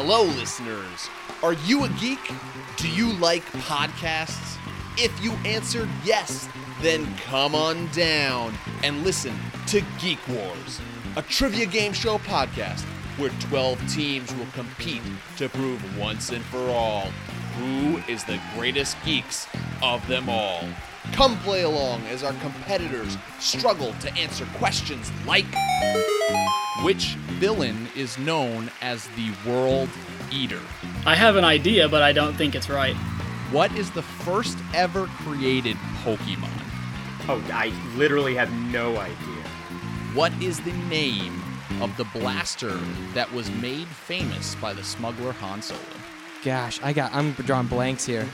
Hello, listeners. Are you a geek? Do you like podcasts? If you answered yes, then come on down and listen to Geek Wars, a trivia game show podcast where 12 teams will compete to prove once and for all who is the greatest geeks of them all. Come play along as our competitors struggle to answer questions like Which villain is known as the World Eater? I have an idea, but I don't think it's right. What is the first ever created Pokemon? Oh, I literally have no idea. What is the name of the blaster that was made famous by the smuggler Han Solo? Gosh, I got. I'm drawing blanks here.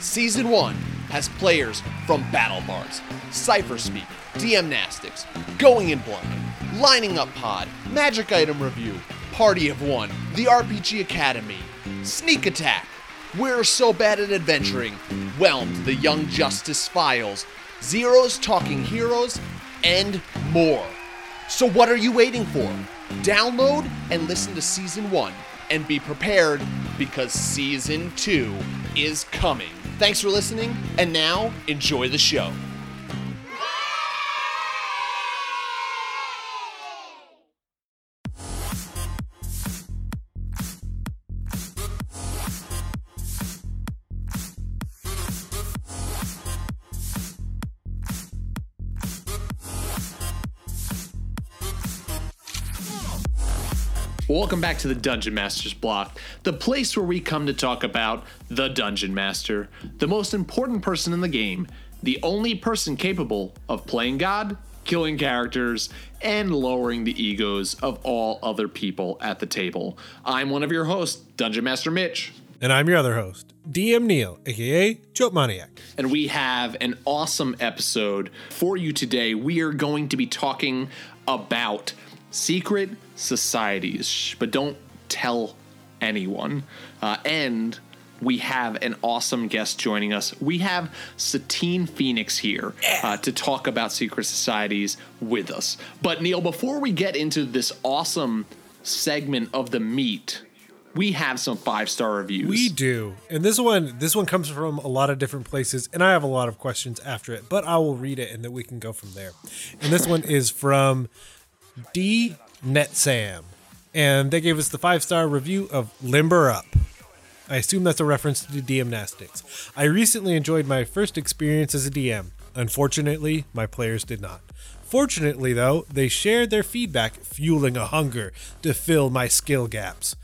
Season 1 has players from Battle Bards, Cypher Speak, DM Nastics, Going in Blind, Lining Up Pod, Magic Item Review, Party of One, The RPG Academy, Sneak Attack, We're So Bad at Adventuring, Whelmed, The Young Justice Files, Zero's Talking Heroes, and more. So what are you waiting for? Download and listen to Season 1 and be prepared because Season 2 is coming. Thanks for listening, and now enjoy the show. Welcome back to the Dungeon Master's Block, the place where we come to talk about the Dungeon Master, the most important person in the game, the only person capable of playing God, killing characters, and lowering the egos of all other people at the table. I'm one of your hosts, Dungeon Master Mitch. And I'm your other host, DM Neil, aka Joke Maniac. and we have an awesome episode for you today. We are going to be talking about secret societies, but don't tell anyone. Uh, and we have an awesome guest joining us. We have Satine Phoenix here uh, to talk about secret societies with us. But Neil, before we get into this awesome segment of the meat, we have some five star reviews. We do. And this one this one comes from a lot of different places and I have a lot of questions after it, but I will read it and then we can go from there. And this one is from D Netsam. And they gave us the five-star review of Limber Up. I assume that's a reference to DM Nastics. I recently enjoyed my first experience as a DM. Unfortunately, my players did not. Fortunately, though, they shared their feedback, fueling a hunger to fill my skill gaps.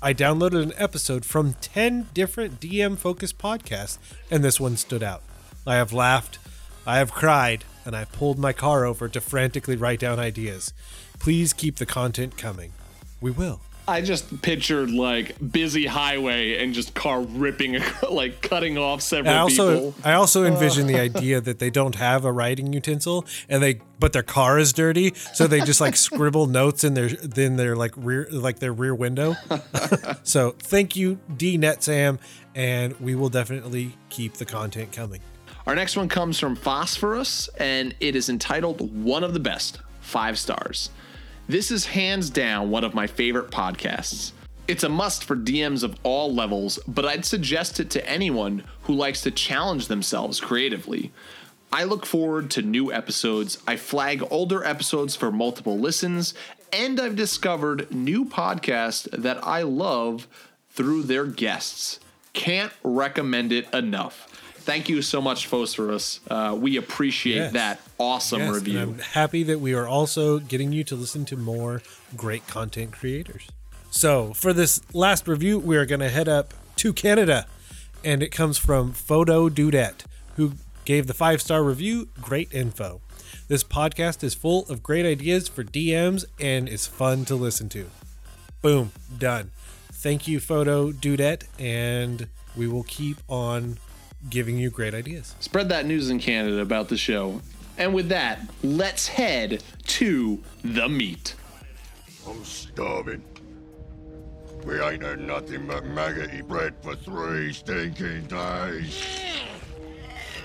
I downloaded an episode from 10 different DM focused podcasts, and this one stood out. I have laughed, I have cried, and I pulled my car over to frantically write down ideas. Please keep the content coming. We will. I just pictured like busy highway and just car ripping, like cutting off several I also people. I also uh. envision the idea that they don't have a writing utensil and they but their car is dirty, so they just like scribble notes in their then their like rear like their rear window. so thank you, D Net Sam, and we will definitely keep the content coming. Our next one comes from Phosphorus, and it is entitled "One of the Best." Five stars. This is hands down one of my favorite podcasts. It's a must for DMs of all levels, but I'd suggest it to anyone who likes to challenge themselves creatively. I look forward to new episodes. I flag older episodes for multiple listens, and I've discovered new podcasts that I love through their guests. Can't recommend it enough. Thank you so much, Phosphorus. Uh, we appreciate Yes. that awesome Yes, review. I'm happy that we are also getting you to listen to more great content creators. So, for this last review, we are going to head up to Canada, and it comes from Photo Dudette, who gave the five star review. Great info. This podcast is full of great ideas for DMs and is fun to listen to. Boom, done. Thank you, Photo Dudette, and we will keep on giving you great ideas. Spread that news in Canada about the show. And with that, let's head to the meat. I'm starving. We ain't had nothing but maggoty bread for three stinking days.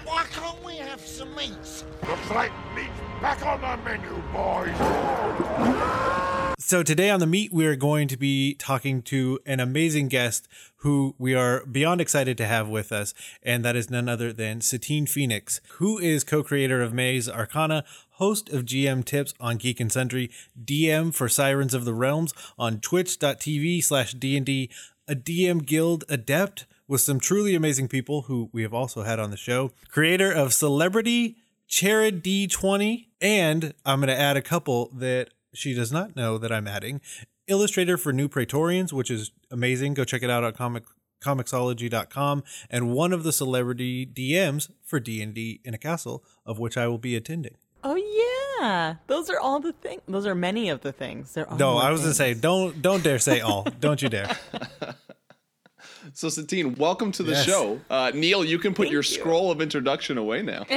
Why can't we have some meats? The flat meat's back on the menu, boys. So today on the meat, we are going to be talking to an amazing guest who we are beyond excited to have with us, and that is none other than Satine Phoenix, who is co-creator of Maze Arcana, host of GM Tips on Geek and Sundry, DM for Sirens of the Realms on twitch.tv slash D&D, a DM guild adept with some truly amazing people who we have also had on the show, creator of Celebrity Charity D20, and I'm going to add a couple that she does not know that I'm adding. Illustrator for New Praetorians, which is amazing. Go check it out on comic comixology.com and one of the celebrity DMs for D&D in a castle of which I will be attending. Oh yeah, those are all the things. Those are many of the things. They're all No, I was going to say don't don't dare say all. don't you dare. So, Satine, welcome to the Yes. show. Uh, Neil, you can put Thank your you. scroll of introduction away now.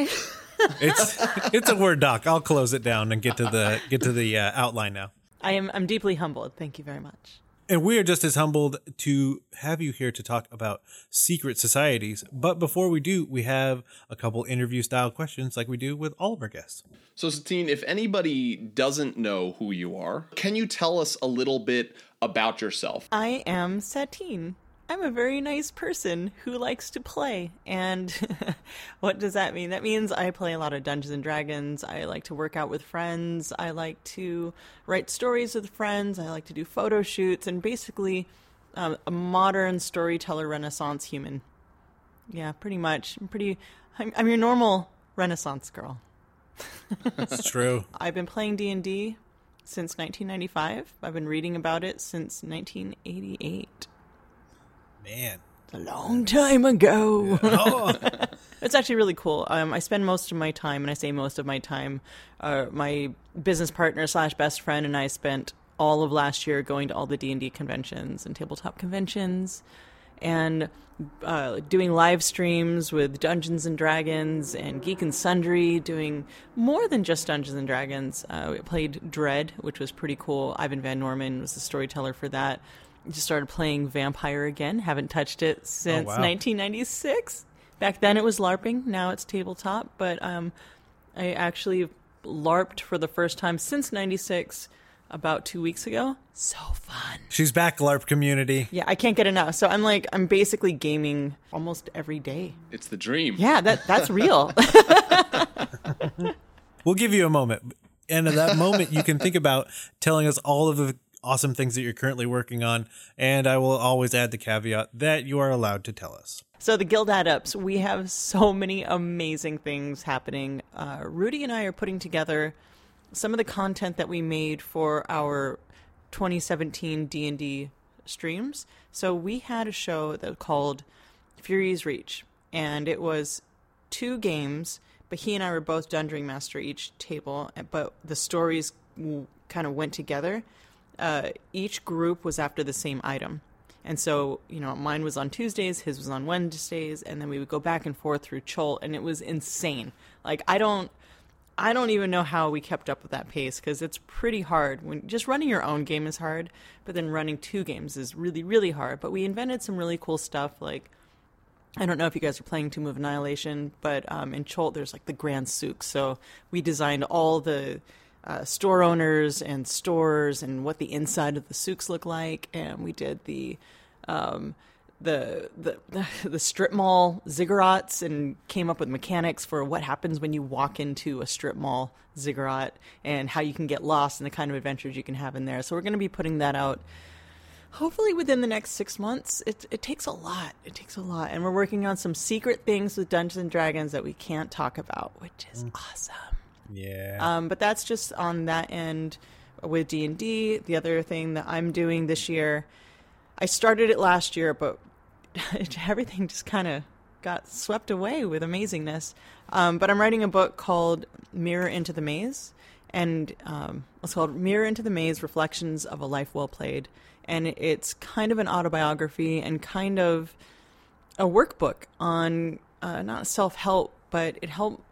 It's it's a word doc. I'll close it down and get to the get to the uh, outline now. I am. I'm deeply humbled. Thank you very much. And we are just as humbled to have you here to talk about secret societies. But before we do, we have a couple interview style questions like we do with all of our guests. So, Satine, if anybody doesn't know who you are, can you tell us a little bit about yourself? I am Satine. I'm a very nice person who likes to play. And what does that mean? That means I play a lot of Dungeons and Dragons. I like to work out with friends. I like to write stories with friends. I like to do photo shoots and basically um, a modern storyteller renaissance human. Yeah, pretty much. I'm pretty, I'm, I'm your normal renaissance girl. That's true. I've been playing D&D since 1995. I've been reading about it since 1988. Man. a long time ago. Oh, it's actually really cool. Um, I spend most of my time, and I say most of my time, uh, my business partner slash best friend and I spent all of last year going to all the D and D conventions and tabletop conventions, and uh, doing live streams with Dungeons and Dragons and Geek and Sundry, doing more than just Dungeons and Dragons. Uh, we played Dread, which was pretty cool. Ivan Van Norman was the storyteller for that. Just started playing Vampire again. Haven't touched it since wow. 1996. Back then it was LARPing. Now it's tabletop. But um, I actually LARPed for the first time since '96 about two weeks ago. So fun. she's back, LARP community. Yeah, I can't get enough. So I'm like, I'm basically gaming almost every day. It's the dream. Yeah, that that's real. We'll give you a moment. And at that moment, you can think about telling us all of the awesome things that you're currently working on. And I will always add the caveat that you are allowed to tell us. So the Guild Adepts, we have so many amazing things happening. Uh, Rudy and I are putting together some of the content that we made for our 2017 D&D streams. So we had a show that called Fury's Reach, and it was two games, but he and I were both Dungeon Master each table, but the stories kind of went together. Uh, each group was after the same item. And so, you know, mine was on Tuesdays, his was on Wednesdays, and then we would go back and forth through Chult, and it was insane. Like I don't, I don't even know how we kept up with that pace because it's pretty hard. When just running your own game is hard, but then running two games is really, really hard. But we invented some really cool stuff. Like I don't know if you guys are playing Tomb of Annihilation, but um, in Chult there's like the Grand Souk. So we designed all the uh, store owners and stores and what the inside of the souks look like, and we did the um, the, the the strip mall ziggurats and came up with mechanics for what happens when you walk into a strip mall ziggurat and how you can get lost and the kind of adventures you can have in there. So we're going to be putting that out hopefully within the next six months. It it takes a lot. It takes a lot, and we're working on some secret things with Dungeons and Dragons that we can't talk about, which is awesome. Yeah. Um, but that's just on that end with D and D. The other thing that I'm doing this year, I started it last year, but everything just kind of got swept away with amazingness. Um, but I'm writing a book called Mirror into the Maze, and um, it's called Mirror into the Maze: Reflections of a Life Well Played, and it's kind of an autobiography and kind of a workbook on uh, not self help, but it helped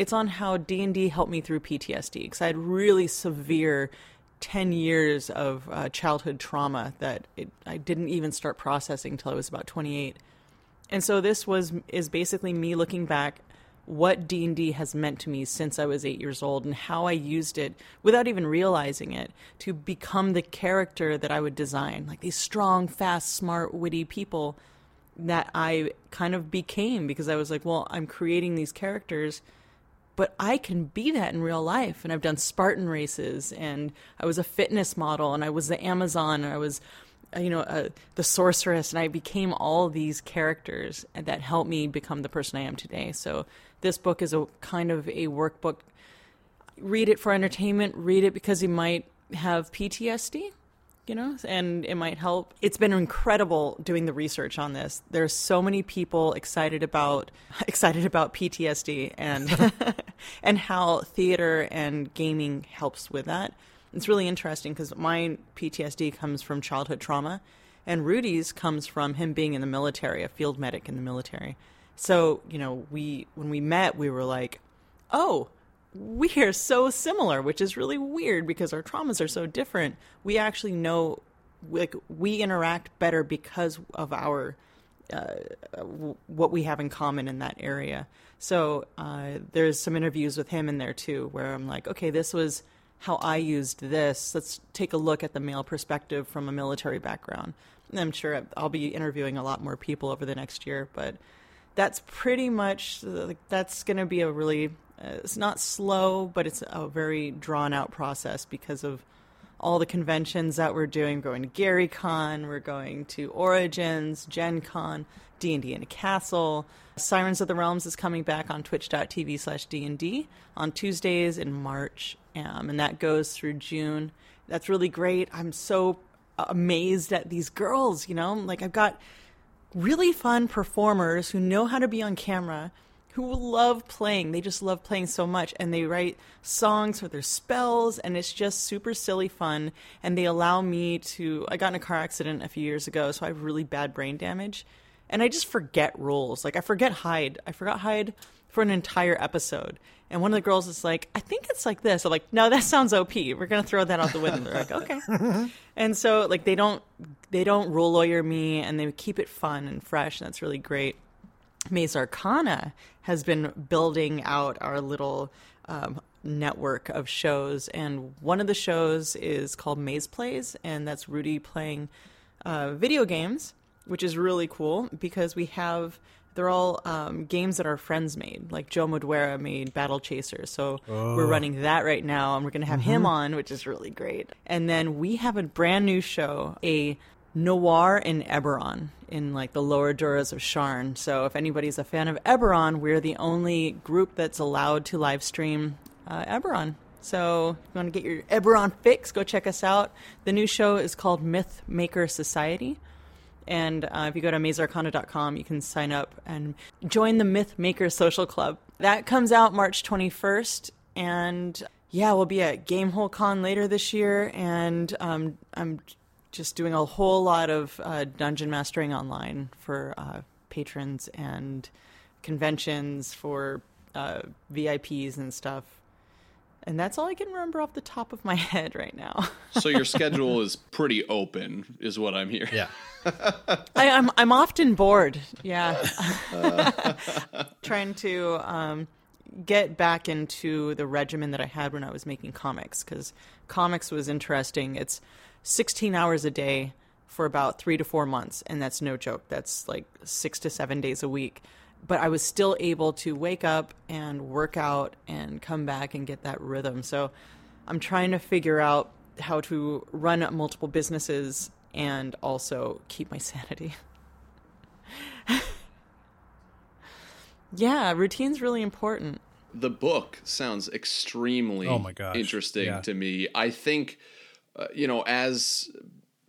it's on how d&d helped me through ptsd because i had really severe 10 years of uh, childhood trauma that it, i didn't even start processing until i was about 28 and so this was is basically me looking back what D&D has meant to me since I was 8 years old and how I used it without even realizing it to become the character that I would design like these strong fast smart witty people that I kind of became because I was like well I'm creating these characters but I can be that in real life and I've done Spartan races and I was a fitness model and I was the Amazon and I was uh, you know uh, the sorceress and I became all these characters that helped me become the person I am today so this book is a kind of a workbook. Read it for entertainment, read it because you might have PTSD, you know, and it might help. It's been incredible doing the research on this. There's so many people excited about excited about PTSD and and how theater and gaming helps with that. It's really interesting because my PTSD comes from childhood trauma, and Rudy's comes from him being in the military, a field medic in the military. So, you know, we when we met, we were like, "Oh, we are so similar," which is really weird because our traumas are so different. We actually know like we interact better because of our uh, what we have in common in that area. So uh, there's some interviews with him in there too, where I'm like, okay, this was how I used this. Let's take a look at the male perspective from a military background. And I'm sure I'll be interviewing a lot more people over the next year, but that's pretty much that's going to be a really it's not slow but it's a very drawn out process because of all the conventions that we're doing. We're going to gary con we're going to origins gen con d&d in a castle. Sirens of the realms is coming back on twitch.tv slash d&d on tuesdays in march um, and that goes through june. That's really great. I'm so amazed at these girls you know? Like i've got really fun performers who know how to be on camera, who love playing. They just love playing so much, and they write songs with their spells, and it's just super silly fun. And they allow me to. I got in a car accident a few years ago, so I have really bad brain damage, and I just forget rules. Like I forget hide. I forgot hide for an entire episode. And one of the girls is like, I think it's like this. I'm like, no, that sounds OP. We're gonna throw that out the window. They're like, okay. and so like they don't they don't rule lawyer me and they keep it fun and fresh and that's really great. Maze Arcana has been building out our little um, network of shows, and one of the shows is called Maze Plays, and that's Rudy playing uh, video games, which is really cool because we have they're all um, games that our friends made. Like Joe Madureira made Battle Chasers. So Oh. we're running that right now, and we're going to have him Mhm. on, which is really great. And then we have a brand new show, a noir in Eberron, in like the lower Duras of Sharn. So if anybody's a fan of Eberron, we're the only group that's allowed to live stream uh, Eberron. So if you want to get your Eberron fix, go check us out. The new show is called Myth Maker Society. And uh, if you go to mazearcana.com, you can sign up and join the Myth Maker Social Club. That comes out March 21st. And yeah, we'll be at Gamehole Con later this year. And um, I'm just doing a whole lot of uh, dungeon mastering online for uh, patrons and conventions for uh, VIPs and stuff. And that's all I can remember off the top of my head right now. so your schedule is pretty open, is what I'm hearing. Yeah. I, I'm I'm often bored. Yeah, trying to um, get back into the regimen that I had when I was making comics because comics was interesting. It's 16 hours a day for about three to four months, and that's no joke. That's like six to seven days a week. But I was still able to wake up and work out and come back and get that rhythm. So I'm trying to figure out how to run multiple businesses and also keep my sanity. yeah, routine's really important. The book sounds extremely Oh my gosh, interesting yeah. to me. I think, uh, you know, as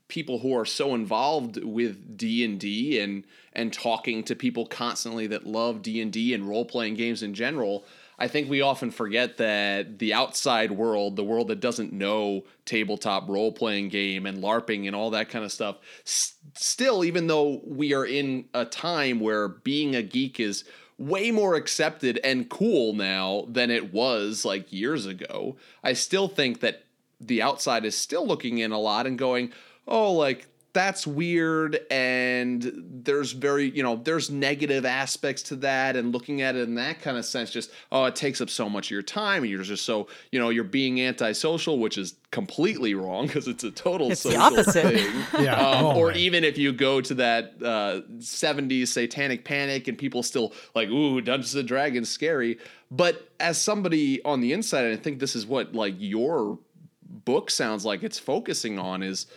people who are so involved with D and and talking to people constantly that love D and D and role playing games in general, I think we often forget that the outside world, the world that doesn't know tabletop role playing game and LARPing and all that kind of stuff, s- still, even though we are in a time where being a geek is way more accepted and cool now than it was like years ago, I still think that the outside is still looking in a lot and going, oh, like that's weird and there's very you know there's negative aspects to that and looking at it in that kind of sense just oh it takes up so much of your time and you're just so you know you're being antisocial which is completely wrong because it's a total It's the social opposite. thing Yeah. um, Oh, or man. even if you go to that uh, 70s satanic panic and people still like ooh dungeons and dragons scary but as somebody on the inside i think this is what like your book sounds like it's focusing on is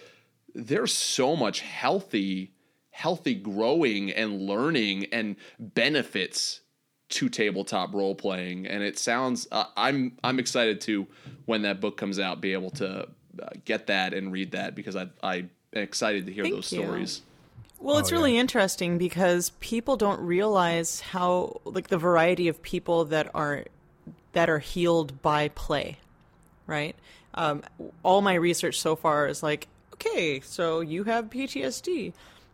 there's so much healthy healthy growing and learning and benefits to tabletop role playing and it sounds uh, i'm i'm excited to when that book comes out be able to uh, get that and read that because i i am excited to hear Thank those you. stories Well, it's Oh, really yeah. interesting because people don't realize how like the variety of people that are that are healed by play, right? Um, all my research so far is like, okay, so you have PTSD.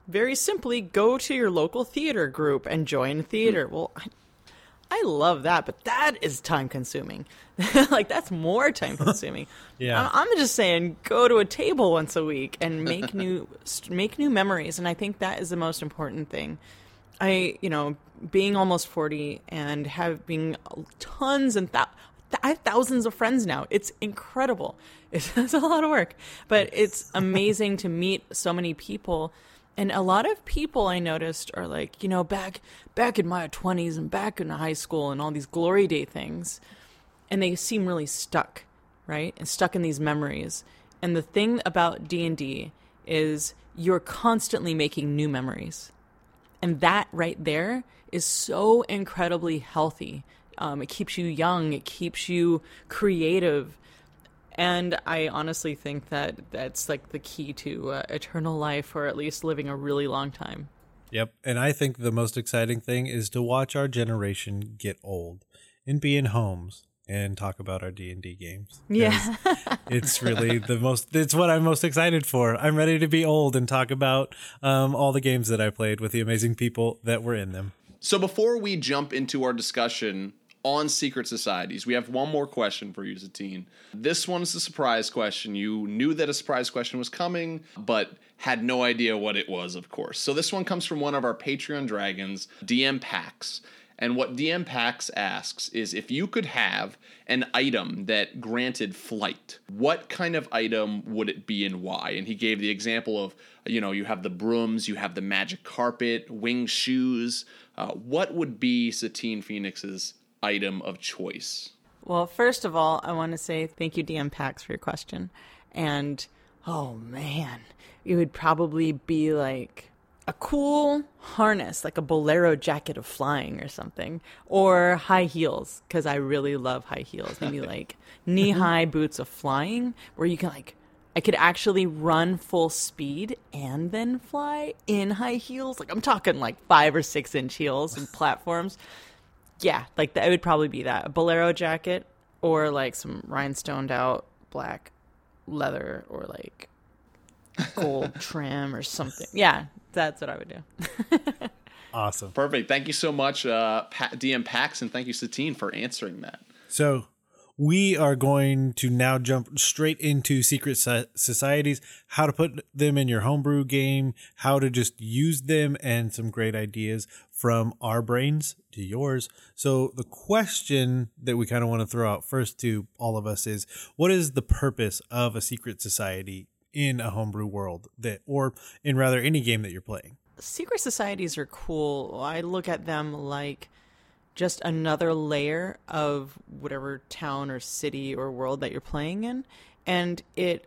Very simply, go to your local theater group and join theater. Well, I, I love that, but that is time consuming. like that's more time consuming. Yeah. I'm, I'm just saying, go to a table once a week and make new make new memories, and I think that is the most important thing. I, you know, being almost 40 and having tons and thou- I have thousands of friends now. It's incredible. It's, it's a lot of work, but it's amazing to meet so many people. And a lot of people I noticed are like, you know, back back in my 20s and back in high school and all these glory day things, and they seem really stuck, right? And stuck in these memories. And the thing about D&D is you're constantly making new memories. And that right there is so incredibly healthy. Um, it keeps you young, it keeps you creative. And I honestly think that that's like the key to uh, eternal life or at least living a really long time. Yep. And I think the most exciting thing is to watch our generation get old and be in homes and talk about our D&D games. Yeah. it's really the most it's what I'm most excited for. I'm ready to be old and talk about um, all the games that I played with the amazing people that were in them. So before we jump into our discussion on secret societies, we have one more question for you, Satine. This one is a surprise question. You knew that a surprise question was coming, but had no idea what it was, of course. So this one comes from one of our Patreon dragons, DM Pax. And what DM Pax asks is if you could have an item that granted flight, what kind of item would it be and why? And he gave the example of, you know, you have the brooms, you have the magic carpet, winged shoes. Uh, what would be Satine Phoenix's item of choice? Well, first of all, I want to say thank you, DM Pax, for your question. And oh man, it would probably be like a cool harness, like a bolero jacket of flying or something, or high heels, because I really love high heels. Maybe like knee high boots of flying, where you can like. I could actually run full speed and then fly in high heels. Like I'm talking like five or six inch heels and platforms yeah, like that it would probably be that a bolero jacket or like some rhinestoned out black leather or like gold trim or something. Yeah, that's what I would do. Awesome. Perfect. Thank you so much, uh, pa- DM Pax, and thank you, Satine, for answering that. So we are going to now jump straight into secret societies, how to put them in your homebrew game, how to just use them, and some great ideas from our brains to yours. So the question that we kind of want to throw out first to all of us is what is the purpose of a secret society in a homebrew world that or in rather any game that you're playing? Secret societies are cool. I look at them like just another layer of whatever town or city or world that you're playing in. And it,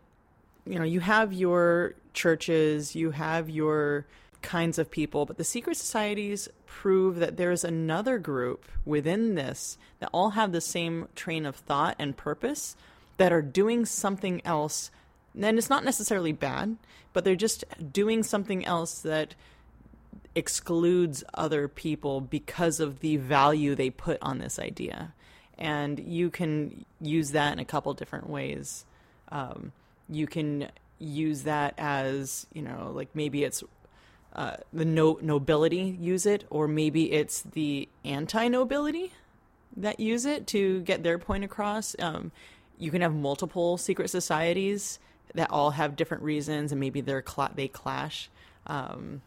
you know, you have your churches, you have your kinds of people, but the secret societies prove that there's another group within this that all have the same train of thought and purpose that are doing something else. And it's not necessarily bad, but they're just doing something else that excludes other people because of the value they put on this idea. And you can use that in a couple different ways. Um, you can use that as, you know, like maybe it's uh, the no- nobility use it, or maybe it's the anti nobility that use it to get their point across. Um, you can have multiple secret societies that all have different reasons and maybe they're cla- they clash. Um,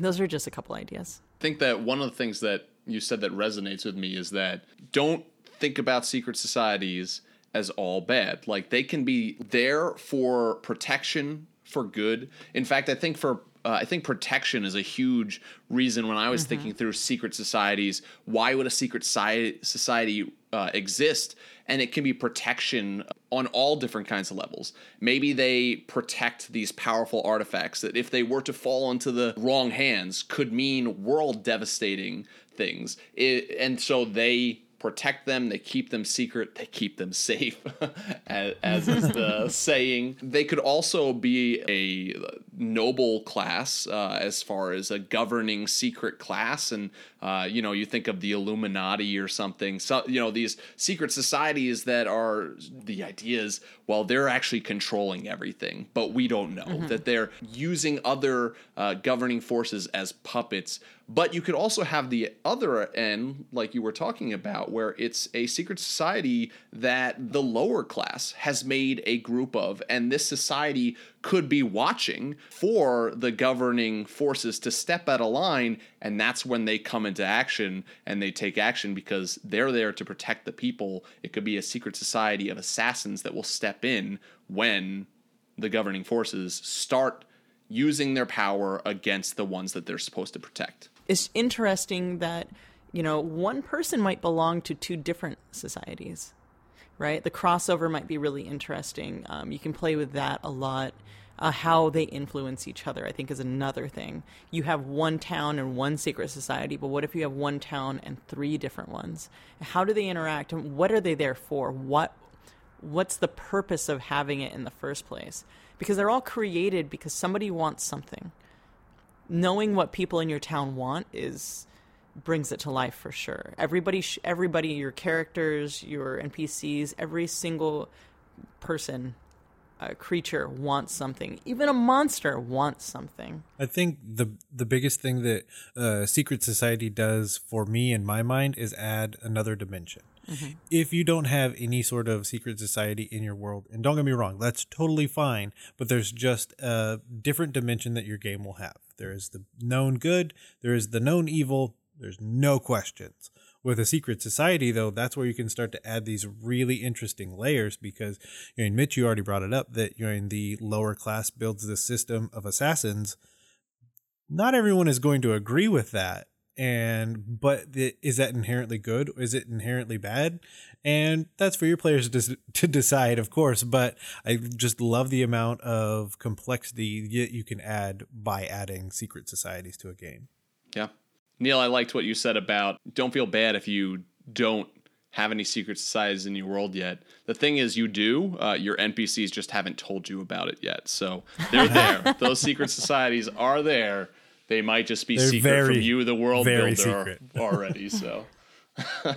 those are just a couple ideas. I think that one of the things that you said that resonates with me is that don't think about secret societies as all bad. Like they can be there for protection, for good. In fact, I think for uh, I think protection is a huge reason when I was thinking through secret societies. Why would a secret society, society uh, exist? And it can be protection on all different kinds of levels. Maybe they protect these powerful artifacts that, if they were to fall into the wrong hands, could mean world devastating things. It, and so they protect them, they keep them secret, they keep them safe, as, as is the saying. They could also be a noble class uh, as far as a governing secret class. And, uh, you know, you think of the Illuminati or something. So, you know, these secret societies that are the ideas, well, they're actually controlling everything, but we don't know that they're using other uh, governing forces as puppets. But you could also have the other end, like you were talking about, where it's a secret society that the lower class has made a group of, and this society could be watching for the governing forces to step out of line, and that's when they come into action and they take action because they're there to protect the people. It could be a secret society of assassins that will step in when the governing forces start using their power against the ones that they're supposed to protect. It's interesting that you know one person might belong to two different societies, right? The crossover might be really interesting. Um, you can play with that a lot. Uh, how they influence each other, I think, is another thing. You have one town and one secret society, but what if you have one town and three different ones? How do they interact, and what are they there for? What what's the purpose of having it in the first place? Because they're all created because somebody wants something. Knowing what people in your town want is brings it to life for sure. Everybody, sh- everybody, your characters, your NPCs, every single person, uh, creature wants something. Even a monster wants something. I think the the biggest thing that uh, Secret Society does for me in my mind is add another dimension. If you don't have any sort of secret society in your world, and don't get me wrong, that's totally fine, but there's just a different dimension that your game will have. There is the known good, there is the known evil, there's no questions. With a secret society, though, that's where you can start to add these really interesting layers because, you know, Mitch, you already brought it up that you're in the lower class builds this system of assassins. Not everyone is going to agree with that and but the, is that inherently good is it inherently bad and that's for your players to, to decide of course but i just love the amount of complexity that you can add by adding secret societies to a game Yeah. Neil, I liked what you said about don't feel bad if you don't have any secret societies in your world yet. The thing is, you do. Uh, your NPCs just haven't told you about it yet. So they're there. Those secret societies are there. They might just be They're secret from you, the world very builder, already. So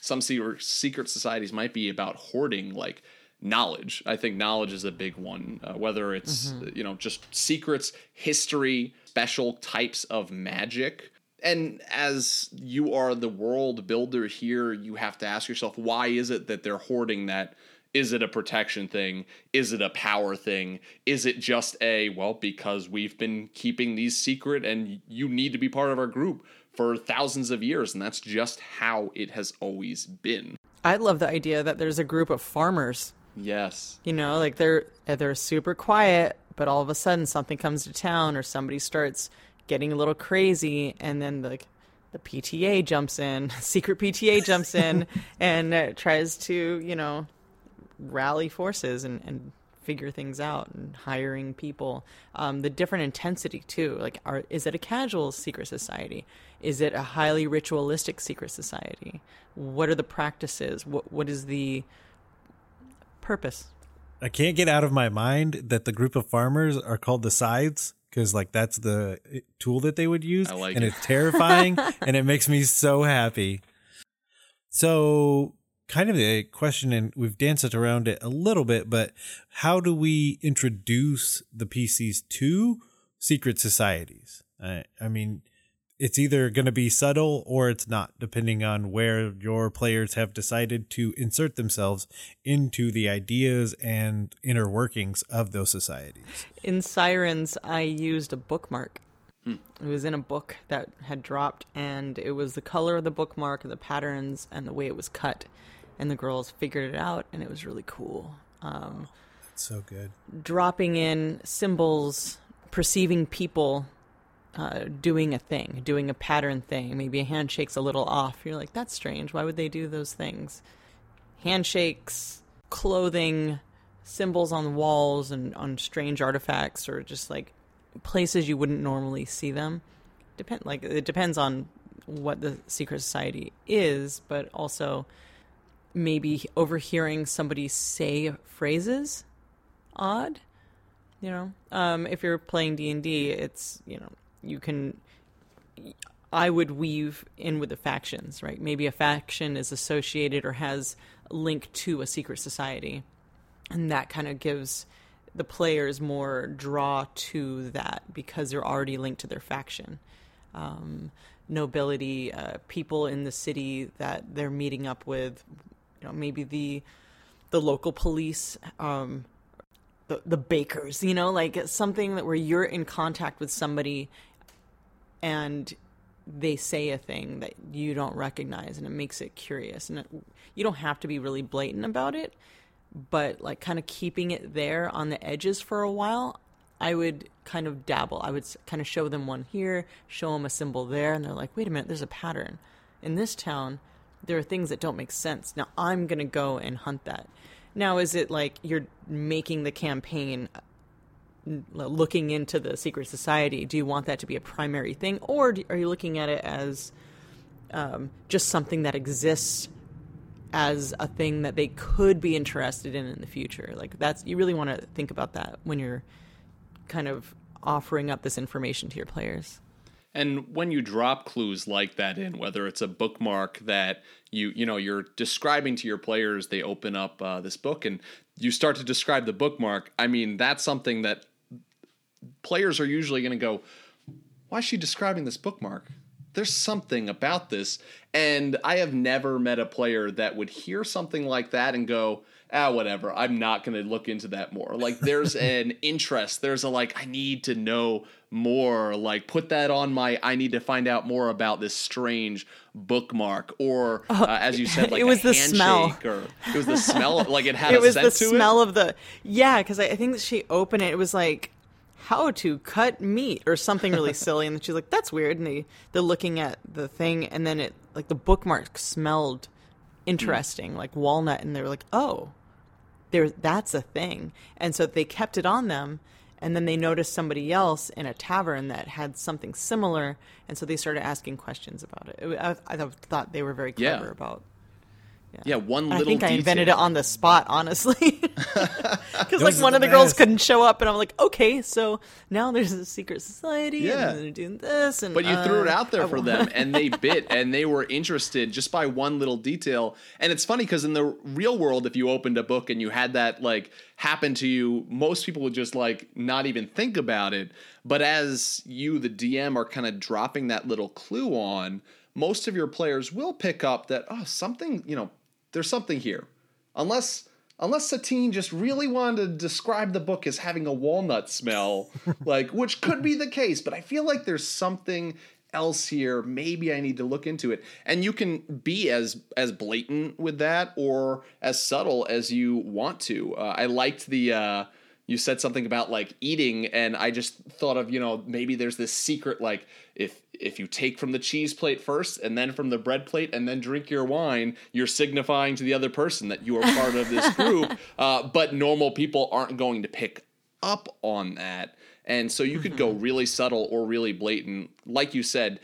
some secret secret societies might be about hoarding, like knowledge. I think knowledge is a big one. Uh, whether it's Mm-hmm. you know just secrets, history, special types of magic. And as you are the world builder here, you have to ask yourself, why is it that they're hoarding that? Is it a protection thing? Is it a power thing? Is it just a, well, because we've been keeping these secret and you need to be part of our group for thousands of years, and that's just how it has always been. I love the idea that there's a group of farmers. Yes. You know, like they're they're super quiet, but all of a sudden something comes to town or somebody starts getting a little crazy, and then the the PTA jumps in, secret PTA jumps in, and uh, tries to you know rally forces and and figure things out and hiring people. Um, the different intensity too. Like are is it a casual secret society? Is it a highly ritualistic secret society? What are the practices? What what is the purpose? I can't get out of my mind that the group of farmers are called the scythes because like that's the eh, tool that they would use I like and it. it's terrifying and it makes me so happy. So kind of a question and we've danced around it a little bit but how do we introduce the pcs to secret societies i, I mean it's either going to be subtle or it's not, depending on where your players have decided to insert themselves into the ideas and inner workings of those societies. In Sirens, I used a bookmark. It was in a book that had dropped, and it was the color of the bookmark, the patterns, and the way it was cut. And the girls figured it out, and it was really cool. Um, So good. dropping in symbols, perceiving people uh, doing a thing, doing a pattern thing. Maybe a handshake's a little off. You're like, that's strange. Why would they do those things? Handshakes, clothing, symbols on walls and on strange artifacts, or just like places you wouldn't normally see them. Depend like it depends on what the secret society is, but also maybe overhearing somebody say phrases odd you know um, if you're playing d&d it's you know you can i would weave in with the factions right maybe a faction is associated or has a link to a secret society and that kind of gives the players more draw to that because they're already linked to their faction. Um, nobility uh, people in the city that they're meeting up with you know maybe the the local police um, the, the bakers you know like something that where you're in contact with somebody and they say a thing that you don't recognize and it makes it curious and it, you don't have to be really blatant about it but like kind of keeping it there on the edges for a while i would kind of dabble. I would kind of show them one here show them a symbol there and they're like wait a minute there's a pattern. In this town there are things that don't make sense. Now i'm going to go and hunt that. Now is it like you're making the campaign looking into the secret society? Do you want that to be a primary thing or are you looking at it as um, just something that exists as a thing that they could be interested in in the future like that's you really want to think about that when you're kind of offering up this information to your players And when you drop clues like that in, whether it's a bookmark that you you know you're describing to your players, they open up uh, this book and you start to describe the bookmark. I mean, that's something that players are usually going to go, "Why is she describing this bookmark?" There's something about this, and I have never met a player that would hear something like that and go, ah, whatever. I'm not going to look into that more. Like, there's an interest. There's a like, I need to know more. Like, put that on my. I need to find out more about this strange bookmark, or uh, as you said, like it was the smell. or it was the smell. Like it had it a was scent the to smell it. of the yeah because I, I think she opened it it was like how to cut meat or something really silly. And then she's like that's weird. And they they're looking at the thing and then it like the bookmark smelled interesting hmm. like walnut. And they were like oh there that's a thing. And so they kept it on them and then they noticed somebody else in a tavern that had something similar. And so they started asking questions about it, I, I thought they were very Yeah. clever about Yeah, one I little. think I invented it on the spot, honestly. Because like one the of the girls couldn't show up, and I'm like, okay, so now there's a secret society, Yeah. and they're doing this, and But you threw it uh, out there for them, and they bit, and they were interested just by one little detail. And it's funny because in the real world, if you opened a book and you had that like happen to you, most people would just like not even think about it. But as you, the DM, are kind of dropping that little clue on, most of your players will pick up that oh, something, you know, there's something here, unless. Unless Satine just really wanted to describe the book as having a walnut smell, like which could be the case, but I feel like there's something else here. Maybe I need to look into it. And you can be as as blatant with that or as subtle as you want to. Uh, I liked the uh, you said something about like eating, and I just thought of you know maybe there's this secret like if if you take from the cheese plate first and then from the bread plate and then drink your wine, you're signifying to the other person that you are part of this group. Uh, but normal people aren't going to pick up on that. And so you could go really subtle or really blatant. Like you said,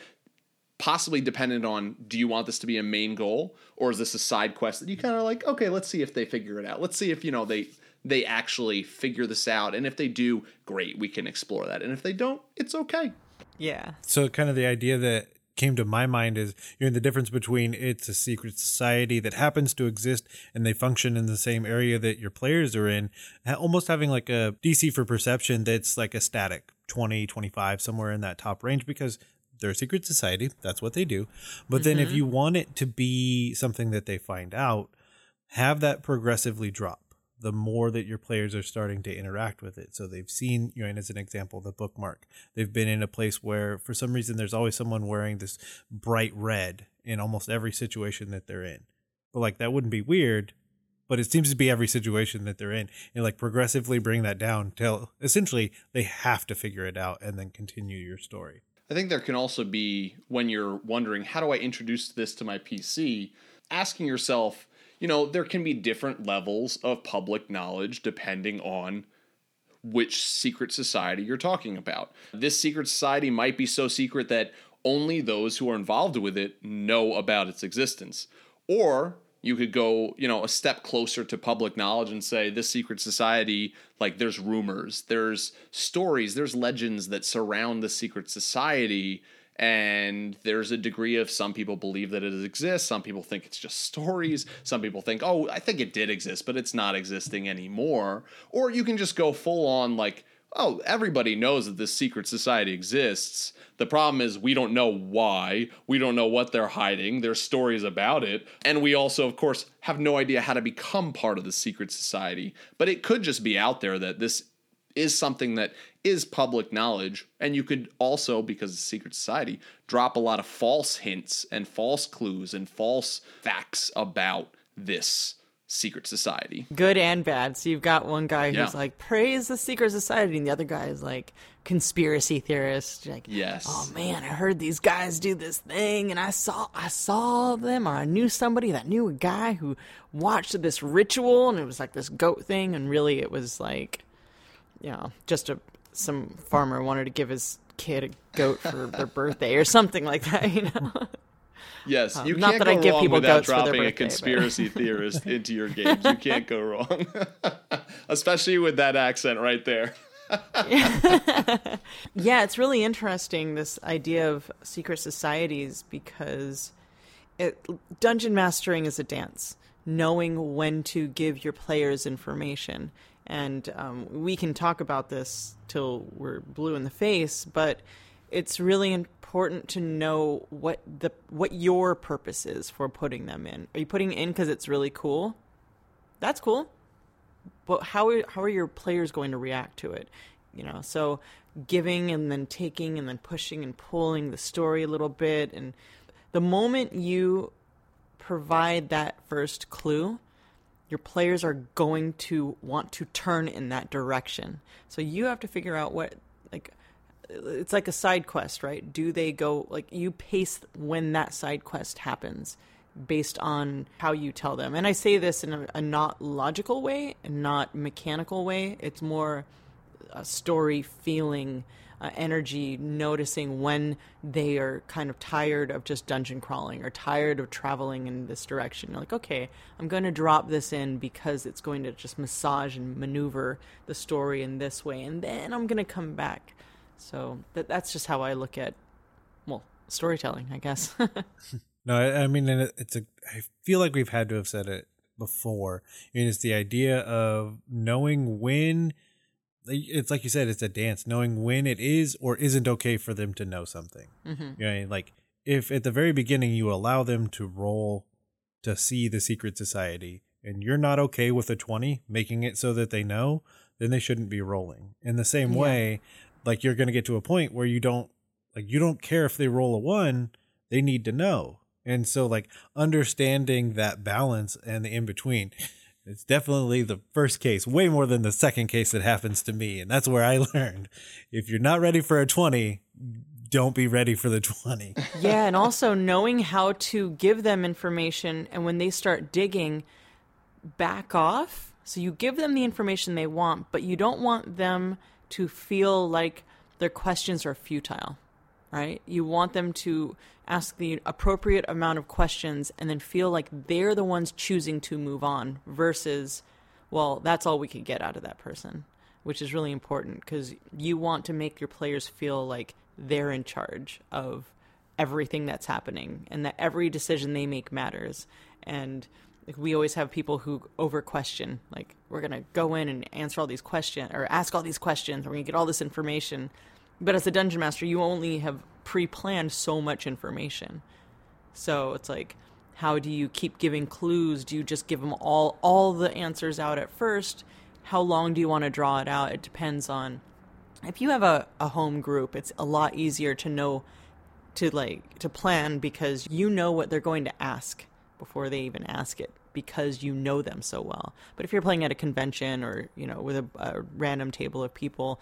possibly dependent on do you want this to be a main goal or is this a side quest that you kind of like, okay, let's see if they figure it out. Let's see if, you know, they they actually figure this out. And if they do, great, we can explore that. And if they don't, it's okay. Yeah, So, kind of the idea that came to my mind is you know the difference between it's a secret society that happens to exist and they function in the same area that your players are in almost having like a dc for perception that's like a static 20 25 somewhere in that top range because they're a secret society. That's what they do. But then if mm-hmm. you want it to be something that they find out, have that progressively drop the more that your players are starting to interact with it. So they've seen, you know, and as an example, the bookmark. They've been in a place where for some reason there's always someone wearing this bright red in almost every situation that they're in. But like that wouldn't be weird, but it seems to be every situation that they're in. And like progressively bring that down till essentially they have to figure it out and then continue your story. I think there can also be when you're wondering, how do I introduce this to my PC? Asking yourself, you know, there can be different levels of public knowledge depending on which secret society you're talking about. This secret society might be so secret that only those who are involved with it know about its existence. Or you could go, you know, a step closer to public knowledge and say this secret society, like there's rumors, there's stories, there's legends that surround the secret society and there's a degree of some people believe that it exists. Some people think it's just stories. Some people think oh i think it did exist but it's not existing anymore. Or you can just go full on like oh everybody knows that this secret society exists. The problem is we don't know why. We don't know what they're hiding. There's stories about it. And we also of course have no idea how to become part of the secret society. But it could just be out there that this is something that is public knowledge. And you could also, because it's a secret society, drop a lot of false hints and false clues and false facts about this secret society. Good and bad. So you've got one guy who's Yeah. like, praise the secret society, and the other guy is like, conspiracy theorist. Like, Yes. oh man, I heard these guys do this thing, and I saw, I saw them, or I knew somebody that knew a guy who watched this ritual, and it was like this goat thing, and really it was like, you know, just a some farmer wanted to give his kid a goat for their birthday or something like that, you know. Yes, Um, you not can't that go I give wrong people without goats for their dropping a birthday, but- conspiracy theorist into your games. You can't go wrong, especially with that accent right there. Yeah, it's really interesting this idea of secret societies because it, dungeon mastering is a dance, knowing when to give your players information. And um, we can talk about this till we're blue in the face, but it's really important to know what the what your purpose is for putting them in. Are you putting in because it's really cool? That's cool but how are, how are your players going to react to it you know so giving and then taking and then pushing and pulling the story a little bit and the moment you provide that first clue your players are going to want to turn in that direction so you have to figure out what like it's like a side quest right do they go like you pace when that side quest happens based on how you tell them. And I say this in a, a not logical way not mechanical way. It's more a story feeling, uh, energy, noticing when they are kind of tired of just dungeon crawling or tired of traveling in this direction. You're like, okay, I'm going to drop this in because it's going to just massage and maneuver the story in this way, and then I'm going to come back. So that that's just how I look at, well, storytelling, I guess. No, I, I mean, it's a. I feel like we've had to have said it before. I mean, it's the idea of knowing when. It's like you said, it's a dance. Knowing when it is or isn't okay for them to know something. Mhm. You know, like if at the very beginning you allow them to roll to see the secret society, and you're not okay with a twenty, making it so that they know, then they shouldn't be rolling. In the same Yeah. way, like you're going to get to a point where you don't like you don't care if they roll a one, they need to know. And so like understanding that balance and the in between it's definitely the first case way more than the second case that happens to me and that's where I learned if you're not ready for a 20 don't be ready for the 20. yeah, and also knowing how to give them information and when they start digging, back off. So you give them the information they want, but you don't want them to feel like their questions are futile, right? You want them to ask the appropriate amount of questions and then feel like they're the ones choosing to move on versus, well, that's all we could get out of that person, which is really important because you want to make your players feel like they're in charge of everything that's happening and that every decision they make matters. And like, we always have people who over question, like, we're going to go in and answer all these questions or ask all these questions, or we're going to get all this information. But as a dungeon master, you only have pre-planned so much information. So it's like, how do you keep giving clues? Do you just give them all all the answers out at first? How long do you want to draw it out? It depends on. If you have a, a home group, it's a lot easier to know to like to plan because you know what they're going to ask before they even ask it because you know them so well. But if you're playing at a convention or you know with a, a random table of people,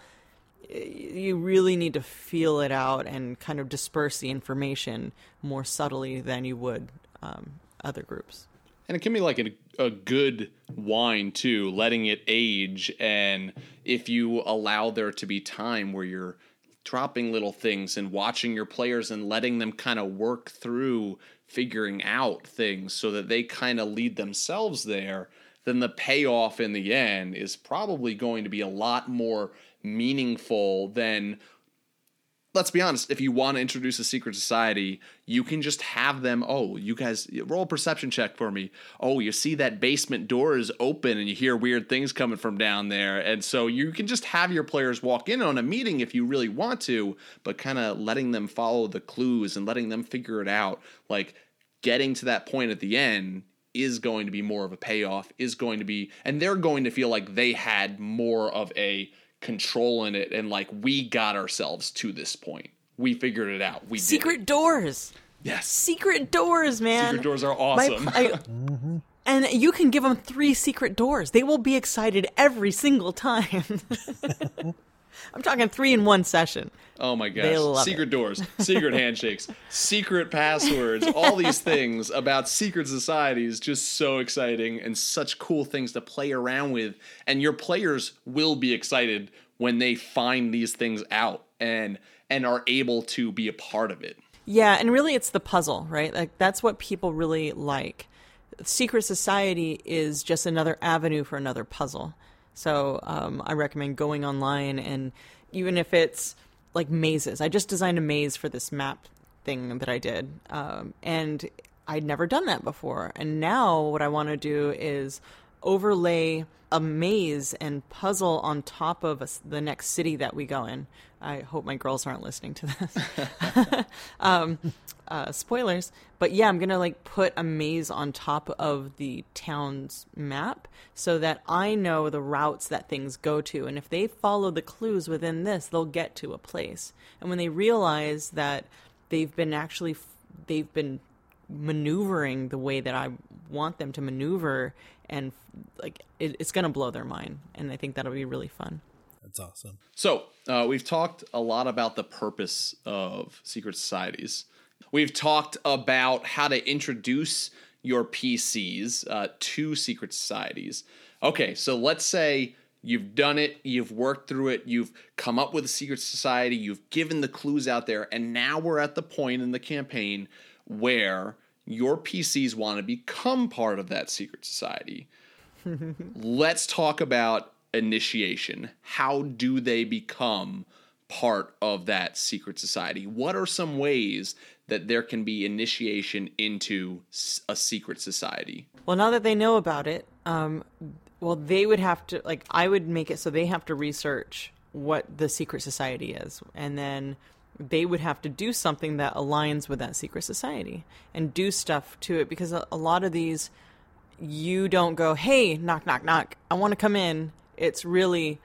you really need to feel it out and kind of disperse the information more subtly than you would um, other groups. And it can be like a, a good wine too, letting it age. And if you allow there to be time where you're dropping little things and watching your players and letting them kind of work through figuring out things so that they kind of lead themselves there, then the payoff in the end is probably going to be a lot more meaningful than let's be honest, if you want to introduce a secret society, you can just have them, oh, you guys roll a perception check for me. Oh, you see that basement door is open and you hear weird things coming from down there. And so you can just have your players walk in on a meeting if you really want to, but kind of letting them follow the clues and letting them figure it out. Like getting to that point at the end is going to be more of a payoff, is going to be, and they're going to feel like they had more of a control in it and like we got ourselves to this point. We figured it out. We secret doors. Yes, secret doors, man. Secret doors are awesome. My, I, and you can give them three secret doors. They will be excited every single time. I'm talking three in one session. Oh my gosh. Secret it. doors, secret handshakes, secret passwords, all these things about secret societies just so exciting and such cool things to play around with. And your players will be excited when they find these things out and and are able to be a part of it. Yeah, and really it's the puzzle, right? Like that's what people really like. Secret society is just another avenue for another puzzle. So um, I recommend going online and even if it's like mazes. I just designed a maze for this map thing that I did, um, and I'd never done that before. And now what I want to do is overlay a maze and puzzle on top of a, the next city that we go in. I hope my girls aren't listening to this. um, uh, spoilers, but yeah, I'm gonna like put a maze on top of the town's map so that I know the routes that things go to, and if they follow the clues within this, they'll get to a place. And when they realize that they've been actually they've been maneuvering the way that I want them to maneuver, and like it, it's gonna blow their mind, and I think that'll be really fun. That's awesome. So, uh, we've talked a lot about the purpose of secret societies. We've talked about how to introduce your PCs uh, to secret societies. Okay, so let's say you've done it, you've worked through it, you've come up with a secret society, you've given the clues out there, and now we're at the point in the campaign where your PCs want to become part of that secret society. let's talk about initiation. How do they become part of that secret society? What are some ways that there can be initiation into a secret society? Well, now that they know about it, um, well, they would have to, like, I would make it so they have to research what the secret society is. And then they would have to do something that aligns with that secret society and do stuff to it because a, a lot of these you don't go hey knock knock knock i want to come in it's really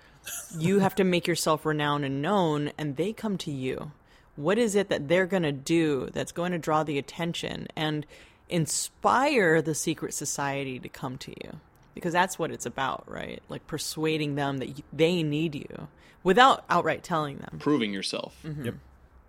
you have to make yourself renowned and known, and they come to you. What is it that they're going to do that's going to draw the attention and inspire the secret society to come to you? Because that's what it's about, right? Like persuading them that they need you without outright telling them. Proving yourself. Mm-hmm. Yep.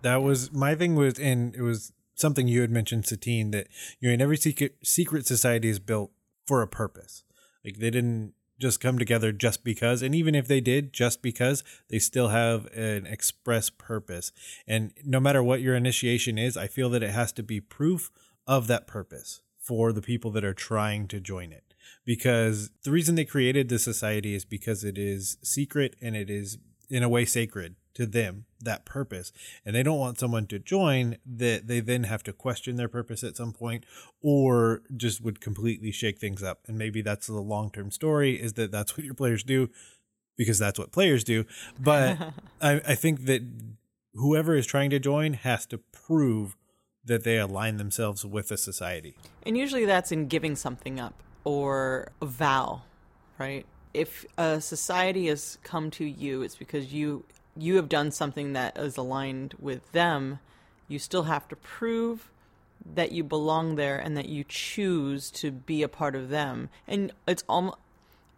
That was my thing was and it was something you had mentioned Satine that you know in every secret secret society is built for a purpose. Like they didn't just come together just because. And even if they did just because, they still have an express purpose. And no matter what your initiation is, I feel that it has to be proof of that purpose for the people that are trying to join it. Because the reason they created the society is because it is secret and it is in a way sacred to them that purpose and they don't want someone to join that they then have to question their purpose at some point or just would completely shake things up and maybe that's the long-term story is that that's what your players do because that's what players do but I, I think that whoever is trying to join has to prove that they align themselves with the society. And usually that's in giving something up or a vow, right? If a society has come to you, it's because you you have done something that is aligned with them. You still have to prove that you belong there and that you choose to be a part of them. And it's almost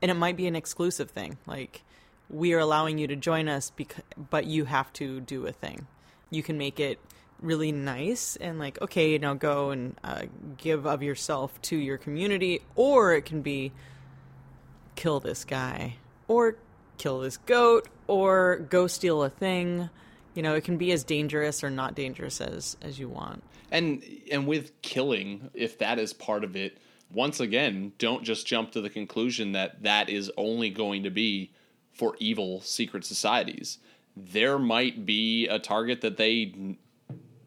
and it might be an exclusive thing. Like we are allowing you to join us because but you have to do a thing. You can make it really nice and like okay now go and uh, give of yourself to your community or it can be kill this guy or kill this goat or go steal a thing. You know it can be as dangerous or not dangerous as as you want. And and with killing if that is part of it once again don't just jump to the conclusion that that is only going to be for evil secret societies. There might be a target that they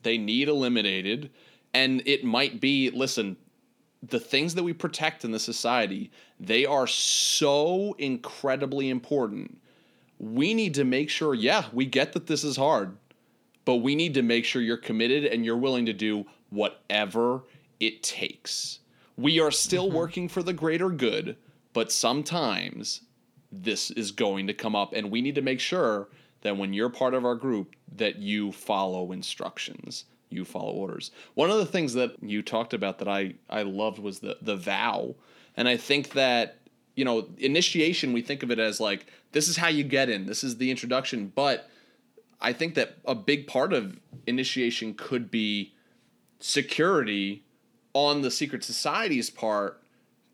they need eliminated and it might be listen the things that we protect in the society they are so incredibly important. We need to make sure yeah we get that this is hard but we need to make sure you're committed and you're willing to do whatever it takes. We are still mm-hmm. working for the greater good but sometimes this is going to come up and we need to make sure that when you're part of our group that you follow instructions you follow orders. One of the things that you talked about that i i loved was the the vow. And i think that you know initiation we think of it as like this is how you get in this is the introduction. But i think that a big part of initiation could be security on the secret society's part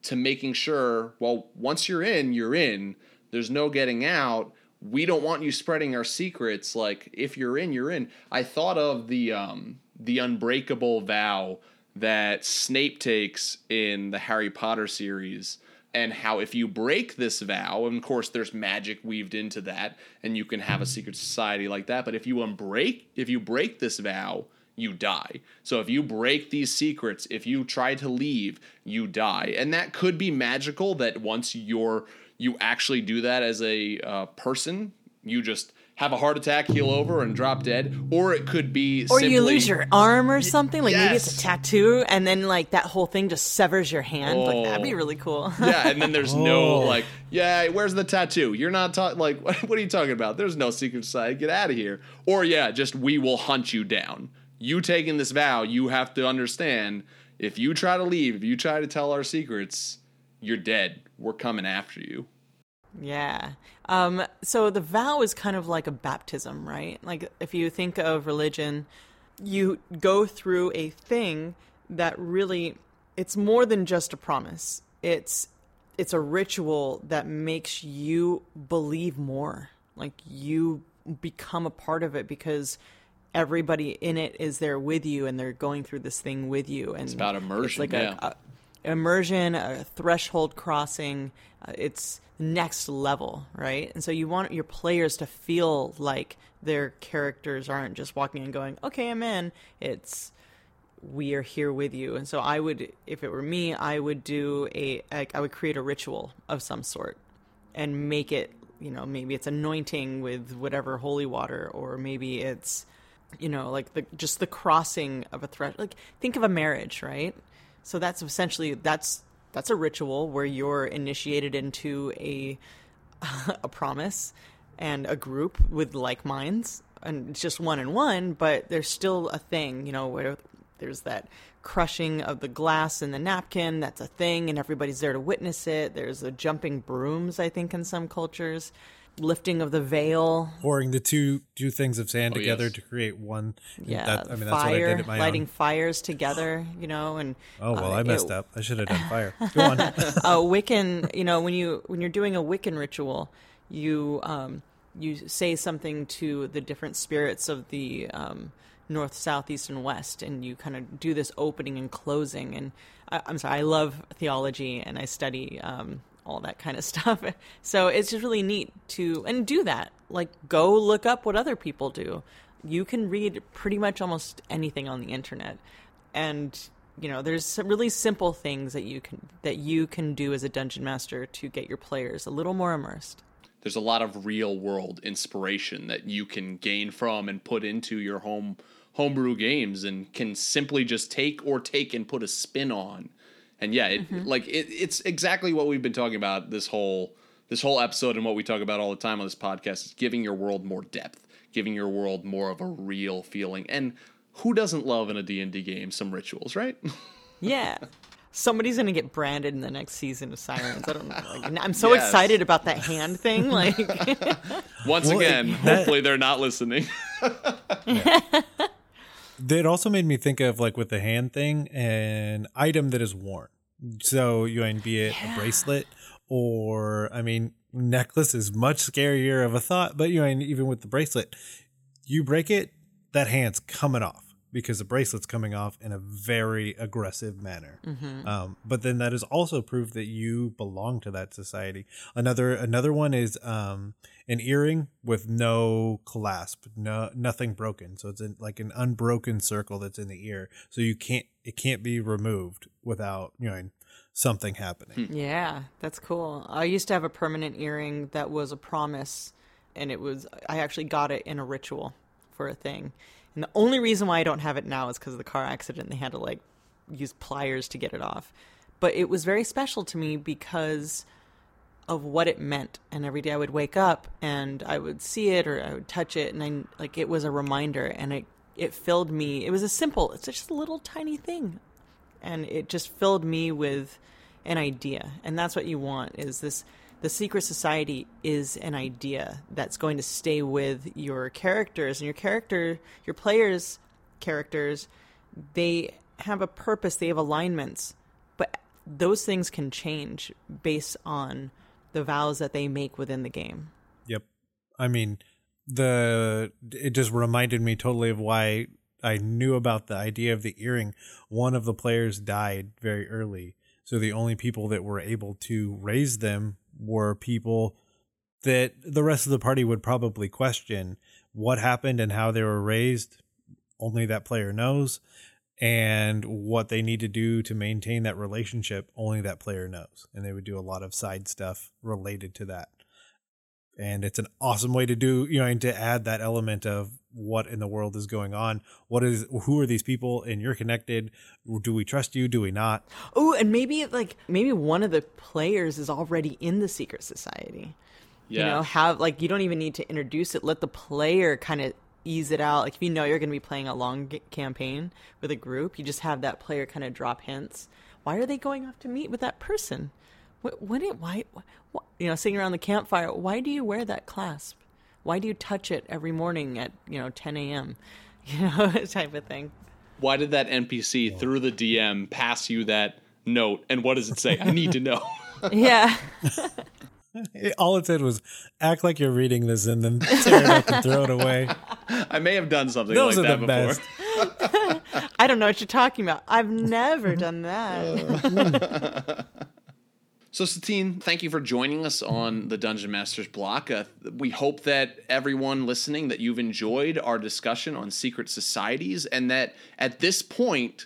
to making sure well once you're in you're in. There's no getting out. We don't want you spreading our secrets. Like if you're in you're in. I thought of the um the unbreakable vow that snape takes in the harry potter series and how if you break this vow and of course there's magic weaved into that and you can have a secret society like that but if you unbreak if you break this vow you die. So if you break these secrets, if you try to leave, you die. And that could be magical that once you're you actually do that as a uh, person, you just have a heart attack, heal over, and drop dead, or it could be or simply, you lose your arm or something. Like yes. maybe it's a tattoo, and then like that whole thing just severs your hand. Oh. Like that'd be oh. really cool. yeah, and then there's oh. no like, yeah, where's the tattoo? You're not talking like, what are you talking about? There's no secret society. Get out of here. Or yeah, just we will hunt you down. You taking this vow, you have to understand. If you try to leave, if you try to tell our secrets, you're dead. We're coming after you. Yeah. Um, so the vow is kind of like a baptism, right? Like if you think of religion, you go through a thing that really it's more than just a promise. It's it's a ritual that makes you believe more. Like you become a part of it because everybody in it is there with you and they're going through this thing with you and it's about immersion it's like yeah. a, a, immersion, a threshold crossing. Uh, it's next level, right? And so you want your players to feel like their characters aren't just walking and going, "Okay, I'm in." It's we are here with you. And so I would, if it were me, I would do a, I would create a ritual of some sort and make it, you know, maybe it's anointing with whatever holy water, or maybe it's, you know, like the just the crossing of a threat. Like think of a marriage, right? So that's essentially that's that's a ritual where you're initiated into a a promise and a group with like minds and it's just one and one but there's still a thing you know where there's that crushing of the glass in the napkin that's a thing and everybody's there to witness it. There's the jumping brooms i think in some cultures lifting of the veil, pouring the two two things of sand oh, together yes. to create one. Yeah, that, I mean, fire, lighting own. fires together, you know, and oh well, uh, I messed it, up. I should have done fire. Go on. a Wiccan, you know, when you when you're doing a Wiccan ritual, you um, you say something to the different spirits of the um, north, south, east, and west, and you kind of do this opening and closing. And I, am sorry, I love theology, and I study um, all that kind of stuff. So it's just really neat to and do that. Like go look up what other people do. You can read pretty much almost anything on the internet. And you know, there's some really simple things that you can that you can do as a dungeon master to get your players a little more immersed. there's a lot of real world inspiration that you can gain from and put into your home homebrew games and can simply just take or take and put a spin on. And yeah, it, Mhm. like it, it's exactly what we've been talking about this whole this whole episode and what we talk about all the time on this podcast is giving your world more depth, giving your world more of a real feeling. And who doesn't love in a D&D game some rituals, right? Yeah. Somebody's gonna get branded in the next season of Sirens. I don't know. Like, I'm so Yes. excited about that hand thing. Like, Once Well, again, that- hopefully they're not listening. It also made me think of like with the hand thing, an item that is worn. So you know, be it a bracelet or I mean, necklace is much scarier of a thought. But you know, even with the bracelet, you break it, that hand's coming off because the bracelet's coming off in a very aggressive manner. Mhm. Um, but then that is also proof that you belong to that society. Another another one is um, an earring with no clasp, no nothing broken. So it's in, like an unbroken circle that's in the ear. So you can't it can't be removed without you know something happening. Hmm. yeah, that's cool. I used to have a permanent earring that was a promise, and it was I actually got it in a ritual for a thing. And the only reason why I don't have it now is because of the car accident. They had to like use pliers to get it off. But it was very special to me because of what it meant. And every day I would wake up and I would see it or I would touch it, and I like it was a reminder, and it it filled me. It was a simple. It's just a little tiny thing, and it just filled me with an idea. And that's what you want. Is this the secret society is an idea that's going to stay with your characters and your character your players characters they have a purpose they have alignments but those things can change based on the vows that they make within the game Yep. I mean, the it just reminded me totally of why I knew about the idea of the earring. One of the players died very early, so the only people that were able to raise them were people that the rest of the party would probably question what happened and how they were raised. Only that player knows. And what they need to do to maintain that relationship, only that player knows. And they would do a lot of side stuff related to that. And it's an awesome way to do you know and to add that element of what in the world is going on. What is who are these people? And you're connected. Do we trust you? Do we not? Oh and maybe like maybe one of the players is already in the secret society. You Yeah. know have like you don't even need to introduce it. Let the player kind of ease it out like if you know you're going to be playing a long g- campaign with a group you just have that player kind of drop hints why are they going off to meet with that person what, what it, why, wh- you know, sitting around the campfire, why do you wear that clasp? Why do you touch it every morning at, you know, 10 a.m.? You know, type of thing. Why did that NPC oh. through the DM pass you that note and what does it say? I need to know. Yeah. It- all it said was act like you're reading this and then tear it up and throw it away I may have done something Those like are that the before. best. I don't know what you're talking about. I've never done that. So, Satine, thank you for joining us on the Dungeon Masters block. Uh, we hope that everyone listening that you've enjoyed our discussion on secret societies, and that at this point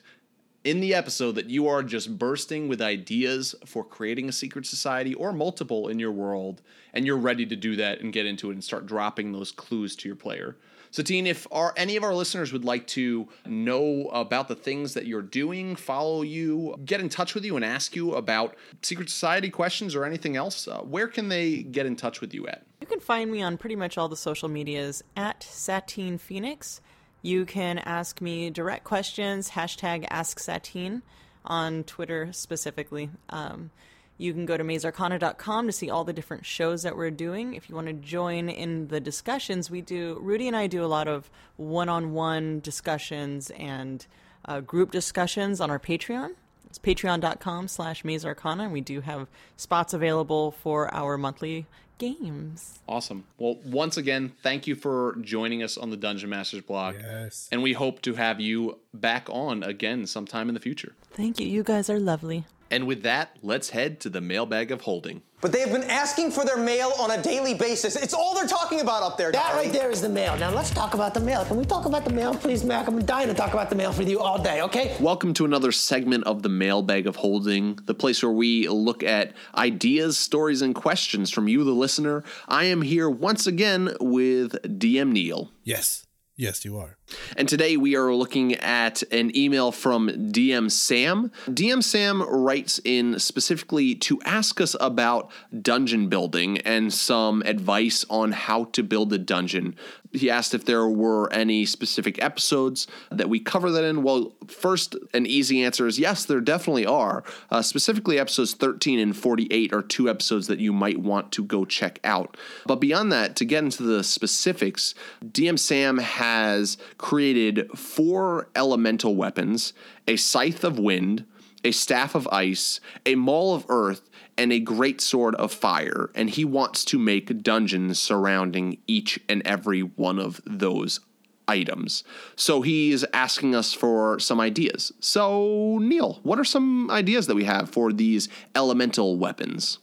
in the episode that you are just bursting with ideas for creating a secret society or multiple in your world, and you're ready to do that and get into it and start dropping those clues to your player. Satine, if our, any of our listeners would like to know about the things that you're doing, follow you, get in touch with you, and ask you about secret society questions or anything else, uh, where can they get in touch with you at? You can find me on pretty much all the social medias at Satine Phoenix. You can ask me direct questions, hashtag Ask Satine on Twitter specifically. Um, you can go to mazearcana.com to see all the different shows that we're doing. If you want to join in the discussions, we do, Rudy and I do a lot of one on one discussions and uh, group discussions on our Patreon. It's patreon.com slash mazearcana. and We do have spots available for our monthly games. Awesome. Well, once again, thank you for joining us on the Dungeon Masters block. Yes. And we hope to have you back on again sometime in the future. Thank you. You guys are lovely. And with that, let's head to the mailbag of holding. But they have been asking for their mail on a daily basis. It's all they're talking about up there. That Gary. right there is the mail. Now let's talk about the mail. Can we talk about the mail, please, Mac? I'm dying to talk about the mail with you all day, okay? Welcome to another segment of the Mailbag of Holding, the place where we look at ideas, stories, and questions from you, the listener. I am here once again with DM Neil. Yes. Yes, you are. And today we are looking at an email from DM Sam. DM Sam writes in specifically to ask us about dungeon building and some advice on how to build a dungeon. He asked if there were any specific episodes that we cover that in. Well, first, an easy answer is yes, there definitely are. Uh, specifically, episodes 13 and 48 are two episodes that you might want to go check out. But beyond that, to get into the specifics, DM Sam has created four elemental weapons a scythe of wind, a staff of ice, a maul of earth, and a great sword of fire. And he wants to make dungeons surrounding each and every one of those items. So he's asking us for some ideas. So, Neil, what are some ideas that we have for these elemental weapons?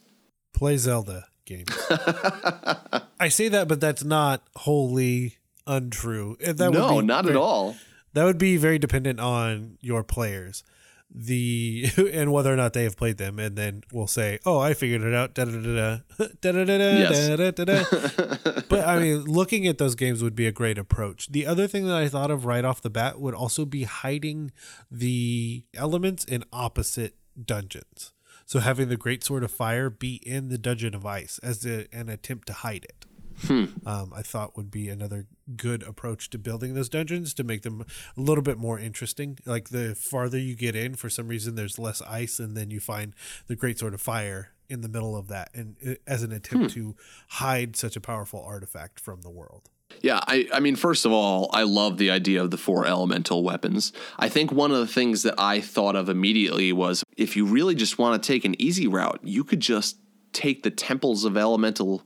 Play Zelda games. I say that, but that's not wholly untrue. That would No, be not at very- all. That would be very dependent on your players, the and whether or not they have played them, and then we'll say, "Oh, I figured it out." Da da da da da da da da da da da. But I mean, looking at those games would be a great approach. The other thing that I thought of right off the bat would also be hiding the elements in opposite dungeons. So having the great sword of fire be in the dungeon of ice as a, an attempt to hide it Hmm. um, I thought would be another good approach to building those dungeons to make them a little bit more interesting. Like the farther you get in, for some reason, there's less ice, and then you find the Great Sword of Fire in the middle of that, and uh, as an attempt Hmm. to hide such a powerful artifact from the world. Yeah, I, I mean, first of all, I love the idea of the four elemental weapons. I think one of the things that I thought of immediately was if you really just want to take an easy route, you could just take the temples of elemental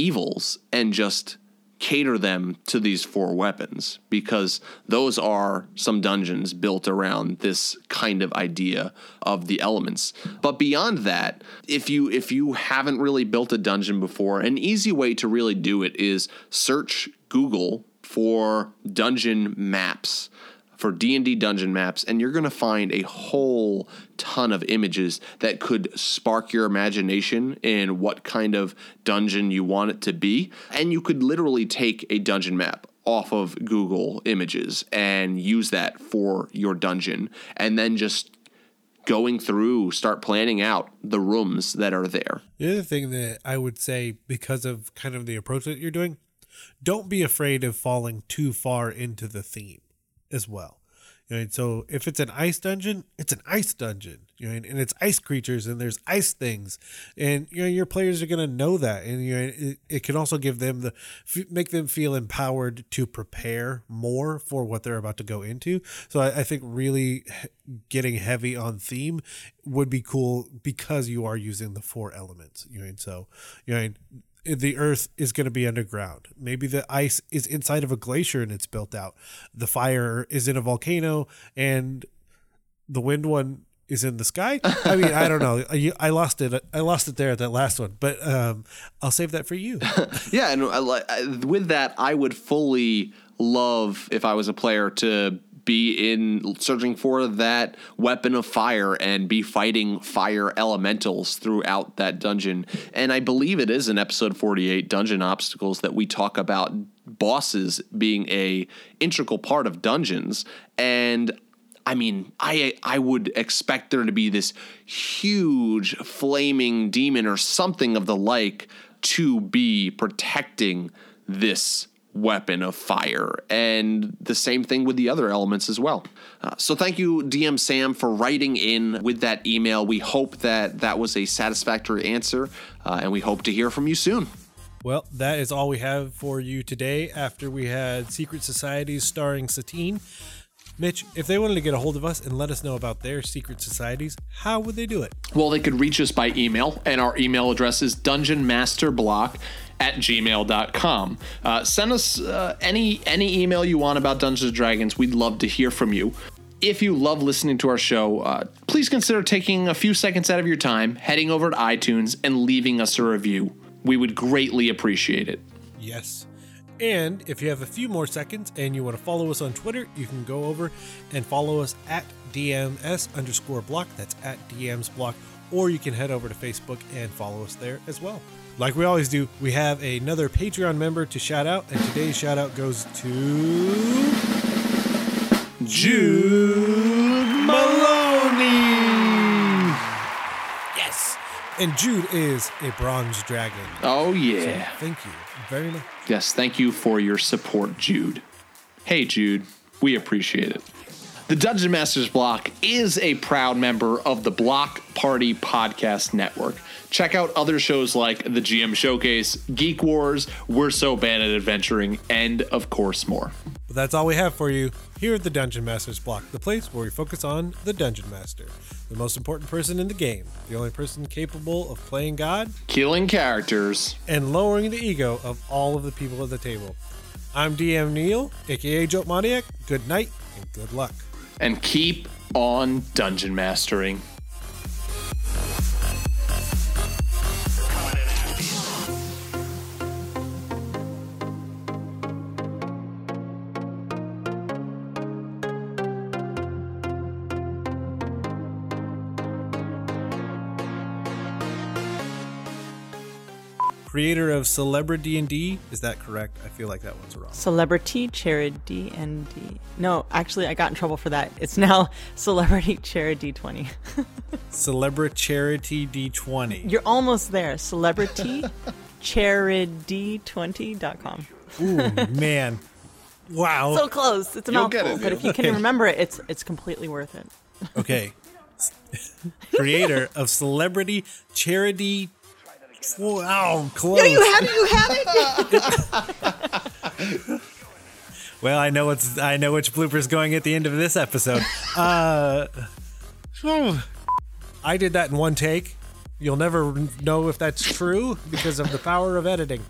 evils and just cater them to these four weapons because those are some dungeons built around this kind of idea of the elements. But beyond that if you if you haven't really built a dungeon before an easy way to really do it is search google for dungeon maps for D&D dungeon maps and you're going to find a whole ton of images that could spark your imagination in what kind of dungeon you want it to be and you could literally take a dungeon map off of Google Images and use that for your dungeon and then just going through start planning out the rooms that are there. The other thing that I would say, because of kind of the approach that you're doing, don't be afraid of falling too far into the theme as well. You know, so if it's an ice dungeon, it's an ice dungeon. You know, and, and it's ice creatures and there's ice things, and you know your players are gonna know that, and you know it, it can also give them the make them feel empowered to prepare more for what they're about to go into. So I, I think really getting heavy on theme would be cool because you are using the four elements. You know, and so you know. The earth is going to be underground. Maybe the ice is inside of a glacier and it's built out. The fire is in a volcano and the wind one is in the sky. I mean, I don't know. I, I lost it. I lost it there at that last one, but um, I'll save that for you. yeah, and I, I- with that, I would fully love if I was a player to be in searching for that weapon of fire and be fighting fire elementals throughout that dungeon. And I believe it is in episode 48 dungeon obstacles that we talk about bosses being a integral part of dungeons and I mean, I I would expect there to be this huge flaming demon or something of the like to be protecting this weapon of fire. And the same thing with the other elements as well. Uh, so thank you, DM Sam, for writing in with that email. We hope that that was a satisfactory answer, uh, and we hope to hear from you soon. Well, that is all we have for you today after we had Secret Societies starring Satine. Mitch, if they wanted to get a hold of us and let us know about their secret societies, how would they do it? Well, they could reach us by email, and our email address is dungeonmasterblock at gmail.com. Uh, send us uh, any any email you want about Dungeons and Dragons. We'd love to hear from you. If you love listening to our show, uh, please consider taking a few seconds out of your time, heading over to iTunes, and leaving us a review. We would greatly appreciate it. Yes. And if you have a few more seconds and you want to follow us on Twitter, you can go over and follow us at DMS underscore block. That's at DMs block. Or you can head over to Facebook and follow us there as well. Like we always do, we have another Patreon member to shout out, and today's shout out goes to Jude Maloney. Yes. And Jude is a bronze dragon. Oh, yeah. So thank you very much. Yes, thank you for your support, Jude. Hey, Jude, we appreciate it. The Dungeon Masters Block is a proud member of the Block Party Podcast Network. Check out other shows like the GM Showcase, Geek Wars, We're So Bad at Adventuring, and of course more. But that's all we have for you here at the Dungeon Masters Block, the place where we focus on the Dungeon Master, the most important person in the game, the only person capable of playing God, killing characters, and lowering the ego of all of the people at the table. I'm DM Neil, aka Joe Moniac. Good night and good luck. And keep on dungeon mastering. Of Celebrity D&D. Is that correct? I feel like that one's wrong. Celebrity Charity D&D. No, actually, I got in trouble for that. It's now Celebrity Charity D20. Celebrity Charity D20. You're almost there. Celebrity charity20.com. Ooh, man. Wow. So close. It's a You'll mouthful, it, but if you can Okay. remember it, it's it's completely worth it. Okay. creator of Celebrity Charity Oh, close. No, you have it. You have it. Well, I know what's I know which blooper's going at the end of this episode. Uh. I did that in one take. You'll never know if that's true because of the power of editing.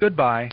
Goodbye.